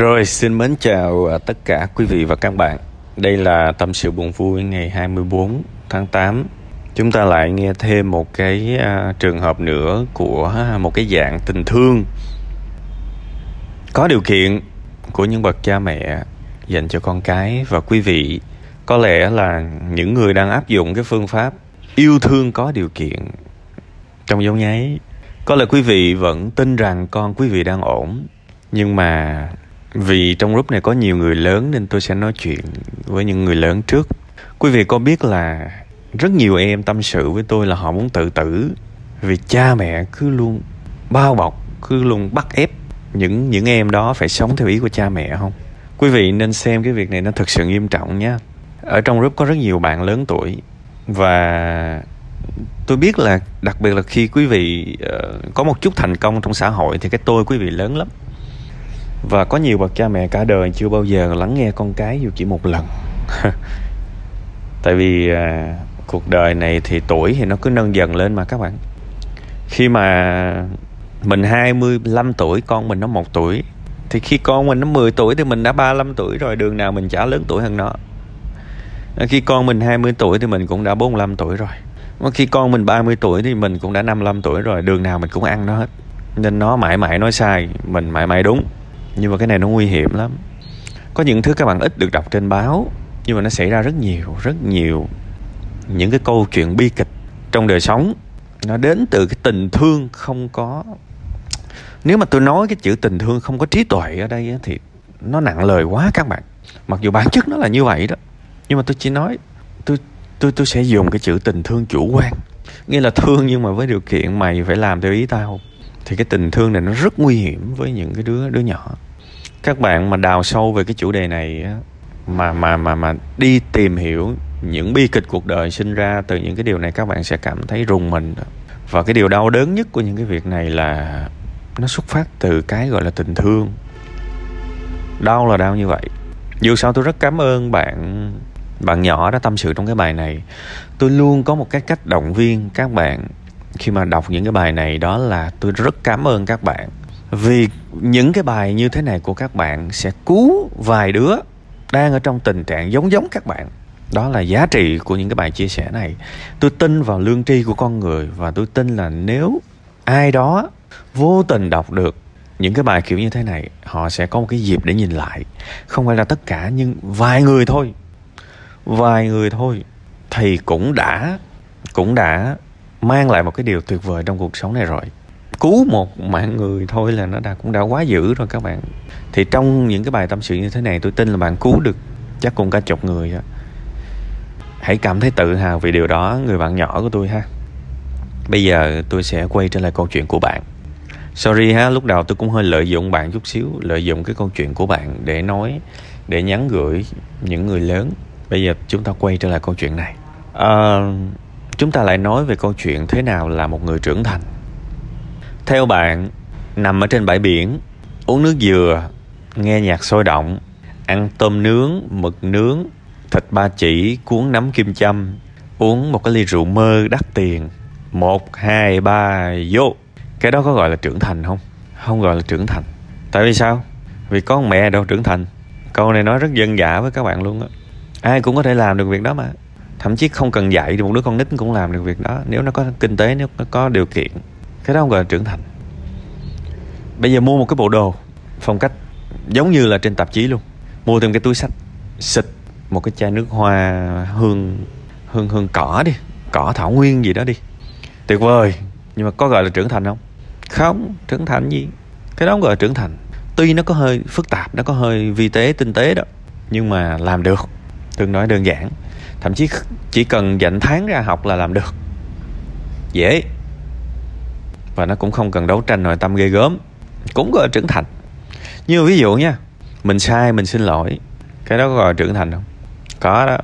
Rồi, xin mến chào à, tất cả quý vị và các bạn. Đây là tâm sự buồn vui ngày 24 tháng 8. Chúng ta lại nghe thêm một cái uh, trường hợp nữa của à, một cái dạng tình thương có điều kiện của những bậc cha mẹ dành cho con cái và quý vị có lẽ là những người đang áp dụng cái phương pháp yêu thương có điều kiện trong dấu nháy có lẽ quý vị vẫn tin rằng con quý vị đang ổn nhưng mà vì trong group này có nhiều người lớn nên tôi sẽ nói chuyện với những người lớn trước. Quý vị có biết là rất nhiều em tâm sự với tôi là họ muốn tự tử vì cha mẹ cứ luôn bao bọc cứ luôn bắt ép những những em đó phải sống theo ý của cha mẹ không? Quý vị nên xem cái việc này nó thực sự nghiêm trọng nhé ở trong group có rất nhiều bạn lớn tuổi và tôi biết là đặc biệt là khi quý vị uh, có một chút thành công trong xã hội thì cái tôi quý vị lớn lắm và có nhiều bậc cha mẹ cả đời chưa bao giờ lắng nghe con cái dù chỉ một lần. Tại vì à, cuộc đời này thì tuổi thì nó cứ nâng dần lên mà các bạn. Khi mà mình 25 tuổi con mình nó một tuổi thì khi con mình nó 10 tuổi thì mình đã 35 tuổi rồi đường nào mình chả lớn tuổi hơn nó. Ờ, khi con mình 20 tuổi thì mình cũng đã 45 tuổi rồi. Khi con mình 30 tuổi thì mình cũng đã 55 tuổi rồi đường nào mình cũng ăn nó hết. Nên nó mãi mãi nói sai mình mãi mãi đúng nhưng mà cái này nó nguy hiểm lắm. Có những thứ các bạn ít được đọc trên báo, nhưng mà nó xảy ra rất nhiều rất nhiều những cái câu chuyện bi kịch trong đời sống. Nó đến từ cái tình thương không có. Nếu mà tôi nói cái chữ tình thương không có trí tuệ ở đây thì nó nặng lời quá các bạn. Mặc dù bản chất nó là như vậy đó, nhưng mà tôi chỉ nói, tôi tôi tôi sẽ dùng cái chữ tình thương chủ quan. Nghĩa là thương nhưng mà với điều kiện mày phải làm theo ý tao thì cái tình thương này nó rất nguy hiểm với những cái đứa đứa nhỏ. Các bạn mà đào sâu về cái chủ đề này mà mà mà mà đi tìm hiểu những bi kịch cuộc đời sinh ra từ những cái điều này, các bạn sẽ cảm thấy rùng mình. Và cái điều đau đớn nhất của những cái việc này là nó xuất phát từ cái gọi là tình thương. Đau là đau như vậy. Dù sao tôi rất cảm ơn bạn bạn nhỏ đã tâm sự trong cái bài này. Tôi luôn có một cái cách động viên các bạn khi mà đọc những cái bài này, đó là tôi rất cảm ơn các bạn. Vì những cái bài như thế này của các bạn sẽ cứu vài đứa đang ở trong tình trạng giống giống các bạn. Đó là giá trị của những cái bài chia sẻ này. Tôi tin vào lương tri của con người và tôi tin là nếu ai đó vô tình đọc được những cái bài kiểu như thế này, họ sẽ có một cái dịp để nhìn lại. Không phải là tất cả, nhưng vài người thôi. Vài người thôi thì cũng đã cũng đã mang lại một cái điều tuyệt vời trong cuộc sống này rồi. Cứu một mạng người thôi là nó đã cũng đã quá dữ rồi các bạn. Thì trong những cái bài tâm sự như thế này tôi tin là bạn cứu được chắc cũng cả chục người đó. hãy cảm thấy tự hào vì điều đó người bạn nhỏ của tôi ha. Bây giờ tôi sẽ quay trở lại câu chuyện của bạn. Sorry ha lúc đầu tôi cũng hơi lợi dụng bạn chút xíu lợi dụng cái câu chuyện của bạn để nói để nhắn gửi những người lớn. Bây giờ chúng ta quay trở lại câu chuyện này. Uh, chúng ta lại nói về câu chuyện thế nào là một người trưởng thành. Theo bạn, nằm ở trên bãi biển, uống nước dừa, nghe nhạc sôi động, ăn tôm nướng, mực nướng, thịt ba chỉ, cuốn nấm kim châm, uống một cái ly rượu mơ đắt tiền. Một, hai, ba, vô. Cái đó có gọi là trưởng thành không? Không gọi là trưởng thành. Tại vì sao? Vì có mẹ đâu trưởng thành. Câu này nói rất dân dã với các bạn luôn á. Ai cũng có thể làm được việc đó mà thậm chí không cần dạy thì một đứa con nít cũng làm được việc đó, nếu nó có kinh tế, nếu nó có điều kiện. Cái đó không gọi là trưởng thành. Bây giờ mua một cái bộ đồ, phong cách giống như là trên tạp chí luôn. Mua thêm cái túi sách xịt một cái chai nước hoa hương hương hương cỏ đi, cỏ thảo nguyên gì đó đi. Tuyệt vời. Nhưng mà có gọi là trưởng thành không? Không, trưởng thành gì? Cái đó không gọi là trưởng thành. Tuy nó có hơi phức tạp, nó có hơi vi tế, tinh tế đó, nhưng mà làm được. Tương đối đơn giản thậm chí chỉ cần dành tháng ra học là làm được. Dễ. Và nó cũng không cần đấu tranh nội tâm ghê gớm. Cũng gọi là trưởng thành. Như ví dụ nha, mình sai, mình xin lỗi. Cái đó có gọi là trưởng thành không? Có đó.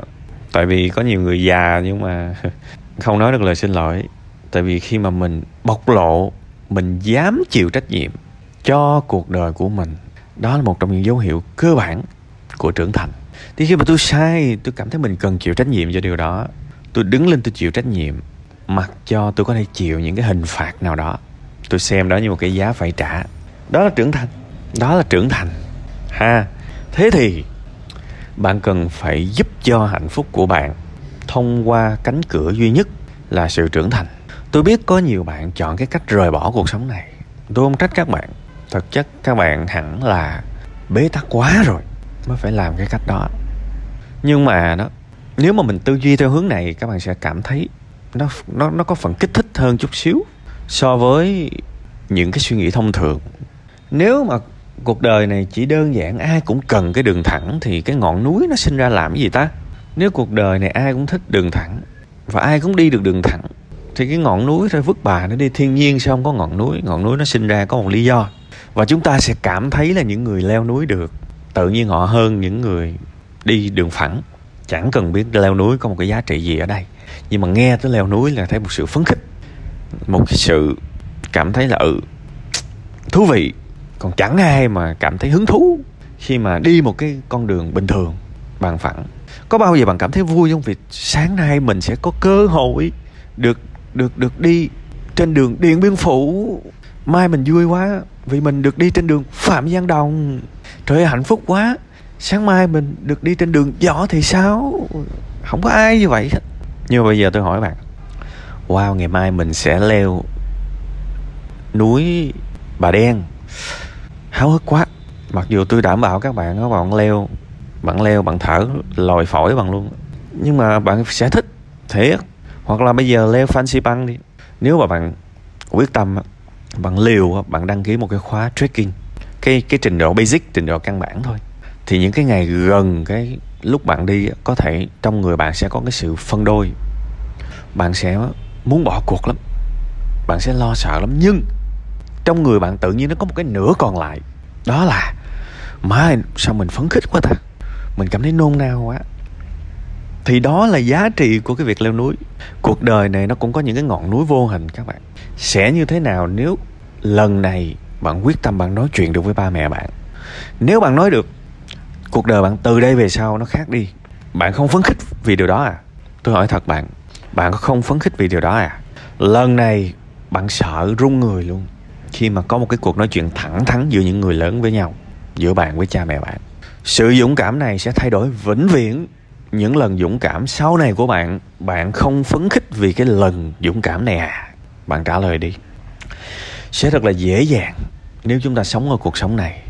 Tại vì có nhiều người già nhưng mà không nói được lời xin lỗi. Tại vì khi mà mình bộc lộ, mình dám chịu trách nhiệm cho cuộc đời của mình, đó là một trong những dấu hiệu cơ bản của trưởng thành thì khi mà tôi sai, tôi cảm thấy mình cần chịu trách nhiệm cho điều đó. Tôi đứng lên tôi chịu trách nhiệm, mặc cho tôi có thể chịu những cái hình phạt nào đó. Tôi xem đó như một cái giá phải trả. Đó là trưởng thành. Đó là trưởng thành. Ha, thế thì bạn cần phải giúp cho hạnh phúc của bạn thông qua cánh cửa duy nhất là sự trưởng thành. Tôi biết có nhiều bạn chọn cái cách rời bỏ cuộc sống này. Tôi không trách các bạn. Thực chất các bạn hẳn là bế tắc quá rồi mới phải làm cái cách đó. Nhưng mà đó, nếu mà mình tư duy theo hướng này, các bạn sẽ cảm thấy nó nó nó có phần kích thích hơn chút xíu so với những cái suy nghĩ thông thường. Nếu mà cuộc đời này chỉ đơn giản ai cũng cần cái đường thẳng thì cái ngọn núi nó sinh ra làm cái gì ta? Nếu cuộc đời này ai cũng thích đường thẳng và ai cũng đi được đường thẳng thì cái ngọn núi thôi, vứt bà nó đi thiên nhiên sao không có ngọn núi. Ngọn núi nó sinh ra có một lý do. Và chúng ta sẽ cảm thấy là những người leo núi được tự nhiên họ hơn những người đi đường phẳng. Chẳng cần biết leo núi có một cái giá trị gì ở đây. Nhưng mà nghe tới leo núi là thấy một sự phấn khích, một cái sự cảm thấy là ừ thú vị. Còn chẳng ai mà cảm thấy hứng thú khi mà đi một cái con đường bình thường, bằng phẳng. Có bao giờ bạn cảm thấy vui không? Vì sáng nay mình sẽ có cơ hội được được được đi trên đường điện biên phủ. Mai mình vui quá vì mình được đi trên đường phạm giang đồng trời ơi hạnh phúc quá. Sáng mai mình được đi trên đường võ thì sao? Không có ai như vậy hết. Nhưng mà bây giờ tôi hỏi bạn. Wow ngày mai mình sẽ leo núi bà đen. Háo hức quá. Mặc dù tôi đảm bảo các bạn các bạn leo bạn leo bạn thở lòi phổi bằng luôn. Nhưng mà bạn sẽ thích thiệt. Hoặc là bây giờ leo fancy băng đi. Nếu mà bạn quyết tâm bạn liều bạn đăng ký một cái khóa trekking cái cái trình độ basic, trình độ căn bản thôi. Thì những cái ngày gần cái lúc bạn đi có thể trong người bạn sẽ có cái sự phân đôi. Bạn sẽ muốn bỏ cuộc lắm. Bạn sẽ lo sợ lắm. Nhưng trong người bạn tự nhiên nó có một cái nửa còn lại. Đó là, má sao mình phấn khích quá ta? Mình cảm thấy nôn nao quá. Thì đó là giá trị của cái việc leo núi. Cuộc đời này nó cũng có những cái ngọn núi vô hình các bạn. Sẽ như thế nào nếu lần này bạn quyết tâm bạn nói chuyện được với ba mẹ bạn. Nếu bạn nói được, cuộc đời bạn từ đây về sau nó khác đi. Bạn không phấn khích vì điều đó à? Tôi hỏi thật bạn bạn có không phấn khích vì điều đó à? Lần này, bạn sợ run người luôn. Khi mà có một cái cuộc nói chuyện thẳng thắn giữa những người lớn với nhau, giữa bạn với cha mẹ bạn, sự dũng cảm này sẽ thay đổi vĩnh viễn những lần dũng cảm sau này của bạn. Bạn không phấn khích vì cái lần dũng cảm này à? Bạn trả lời đi sẽ thật là dễ dàng nếu chúng ta sống ở cuộc sống này.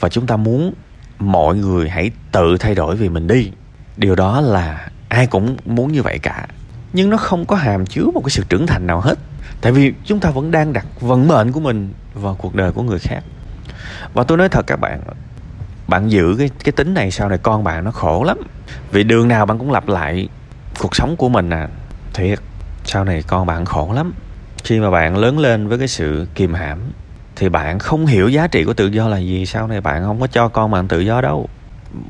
Và chúng ta muốn mọi người hãy tự thay đổi vì mình đi. Điều đó là ai cũng muốn như vậy cả. Nhưng nó không có hàm chứa một cái sự trưởng thành nào hết. Tại vì chúng ta vẫn đang đặt vận mệnh của mình vào cuộc đời của người khác. Và tôi nói thật các bạn bạn giữ cái cái tính này sau này con bạn nó khổ lắm. Vì đường nào bạn cũng lặp lại cuộc sống của mình à. Thiệt, sau này con bạn khổ lắm khi mà bạn lớn lên với cái sự kìm hãm, thì bạn không hiểu giá trị của tự do là gì, sau này bạn không có cho con bạn tự do đâu.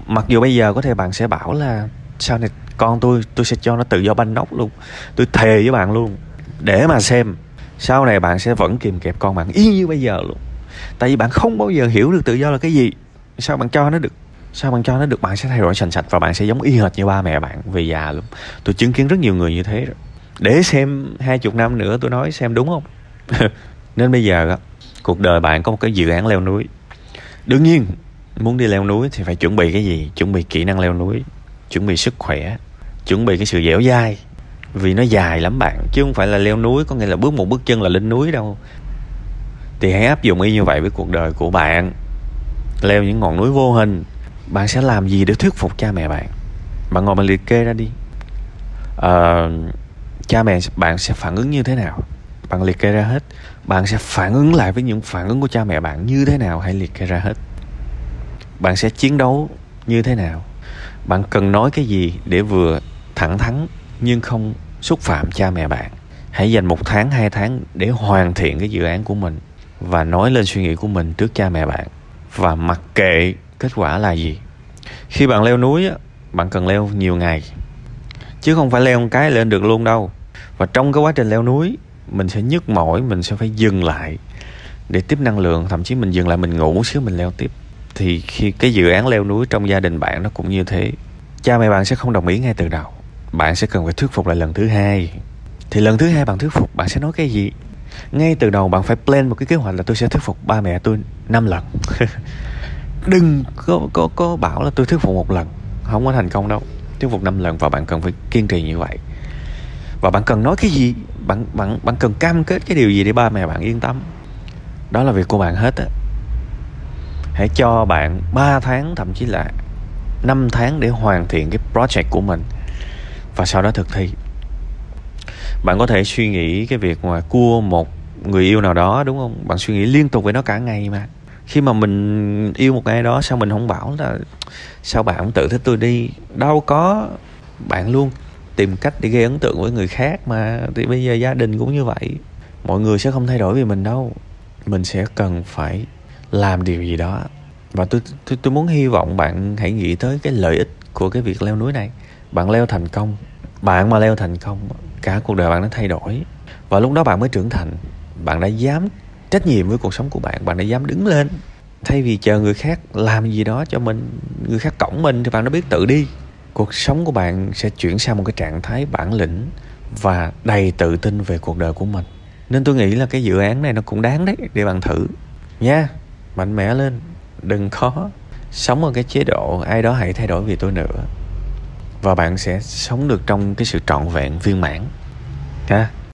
Mặc dù bây giờ có thể bạn sẽ bảo là, sau này con tôi tôi sẽ cho nó tự do banh nóc luôn, tôi thề với bạn luôn, để mà xem, sau này bạn sẽ vẫn kìm kẹp con bạn y như bây giờ luôn. Tại vì bạn không bao giờ hiểu được tự do là cái gì. Sao bạn cho nó được? Sao bạn cho nó được? Bạn sẽ thay đổi sành sạch và bạn sẽ giống y hệt như ba mẹ bạn về già luôn tôi chứng kiến rất nhiều người như thế rồi để xem hai chục năm nữa tôi nói xem đúng không? Nên bây giờ cuộc đời bạn có một cái dự án leo núi. Đương nhiên muốn đi leo núi thì phải chuẩn bị cái gì? Chuẩn bị kỹ năng leo núi chuẩn bị sức khỏe chuẩn bị cái sự dẻo dai. Vì nó dài lắm bạn chứ không phải là leo núi có nghĩa là bước một bước chân là lên núi đâu. Thì hãy áp dụng y như vậy với cuộc đời của bạn. Leo những ngọn núi vô hình bạn sẽ làm gì để thuyết phục cha mẹ bạn? Bạn ngồi bạn liệt kê ra đi. Uh, cha mẹ bạn sẽ phản ứng như thế nào? Bạn liệt kê ra hết. Bạn sẽ phản ứng lại với những phản ứng của cha mẹ bạn như thế nào hãy liệt kê ra hết? Bạn sẽ chiến đấu như thế nào? Bạn cần nói cái gì để vừa thẳng thắn nhưng không xúc phạm cha mẹ bạn? Hãy dành một tháng, hai tháng để hoàn thiện cái dự án của mình và nói lên suy nghĩ của mình trước cha mẹ bạn. Và mặc kệ kết quả là gì. Khi bạn leo núi bạn cần leo nhiều ngày. Chứ không phải leo một cái lên được luôn đâu và trong cái quá trình leo núi, mình sẽ nhức mỏi, mình sẽ phải dừng lại để tiếp năng lượng, thậm chí mình dừng lại mình ngủ xíu mình leo tiếp. Thì khi cái dự án leo núi trong gia đình bạn nó cũng như thế. Cha mẹ bạn sẽ không đồng ý ngay từ đầu. Bạn sẽ cần phải thuyết phục lại lần thứ hai. Thì lần thứ hai bạn thuyết phục, bạn sẽ nói cái gì? Ngay từ đầu bạn phải plan một cái kế hoạch là tôi sẽ thuyết phục ba mẹ tôi năm lần. Đừng có có có bảo là tôi thuyết phục một lần. Không có thành công đâu. Thuyết phục năm lần và bạn cần phải kiên trì như vậy và bạn cần nói cái gì? Bạn bạn bạn cần cam kết cái điều gì để ba mẹ bạn yên tâm? Đó là việc của bạn hết á. Hãy cho bạn 3 tháng, thậm chí là 5 tháng để hoàn thiện cái project của mình. Và sau đó thực thi. Bạn có thể suy nghĩ cái việc mà cua một người yêu nào đó, đúng không? Bạn suy nghĩ liên tục với nó cả ngày mà. Khi mà mình yêu một ai đó, sao mình không bảo là, sao bạn không tự thích tôi đi? Đâu có. Bạn luôn tìm cách để gây ấn tượng với người khác mà. Thì bây giờ gia đình cũng như vậy. Mọi người sẽ không thay đổi vì mình đâu. Mình sẽ cần phải làm điều gì đó. Và tôi tôi, tôi muốn hy vọng bạn hãy nghĩ tới cái lợi ích của cái việc leo núi này. Bạn leo thành công. Bạn mà leo thành công cả cuộc đời bạn nó thay đổi. Và lúc đó bạn mới trưởng thành. Bạn đã dám trách nhiệm với cuộc sống của bạn. Bạn đã dám đứng lên. Thay vì chờ người khác làm gì đó cho mình người khác cổng mình thì bạn đã biết tự đi cuộc sống của bạn sẽ chuyển sang một cái trạng thái bản lĩnh và đầy tự tin về cuộc đời của mình. Nên tôi nghĩ là cái dự án này nó cũng đáng đấy, để bạn thử. Nha, mạnh mẽ lên, đừng khó. Sống ở cái chế độ ai đó hãy thay đổi vì tôi nữa, và bạn sẽ sống được trong cái sự trọn vẹn, viên mãn. Ha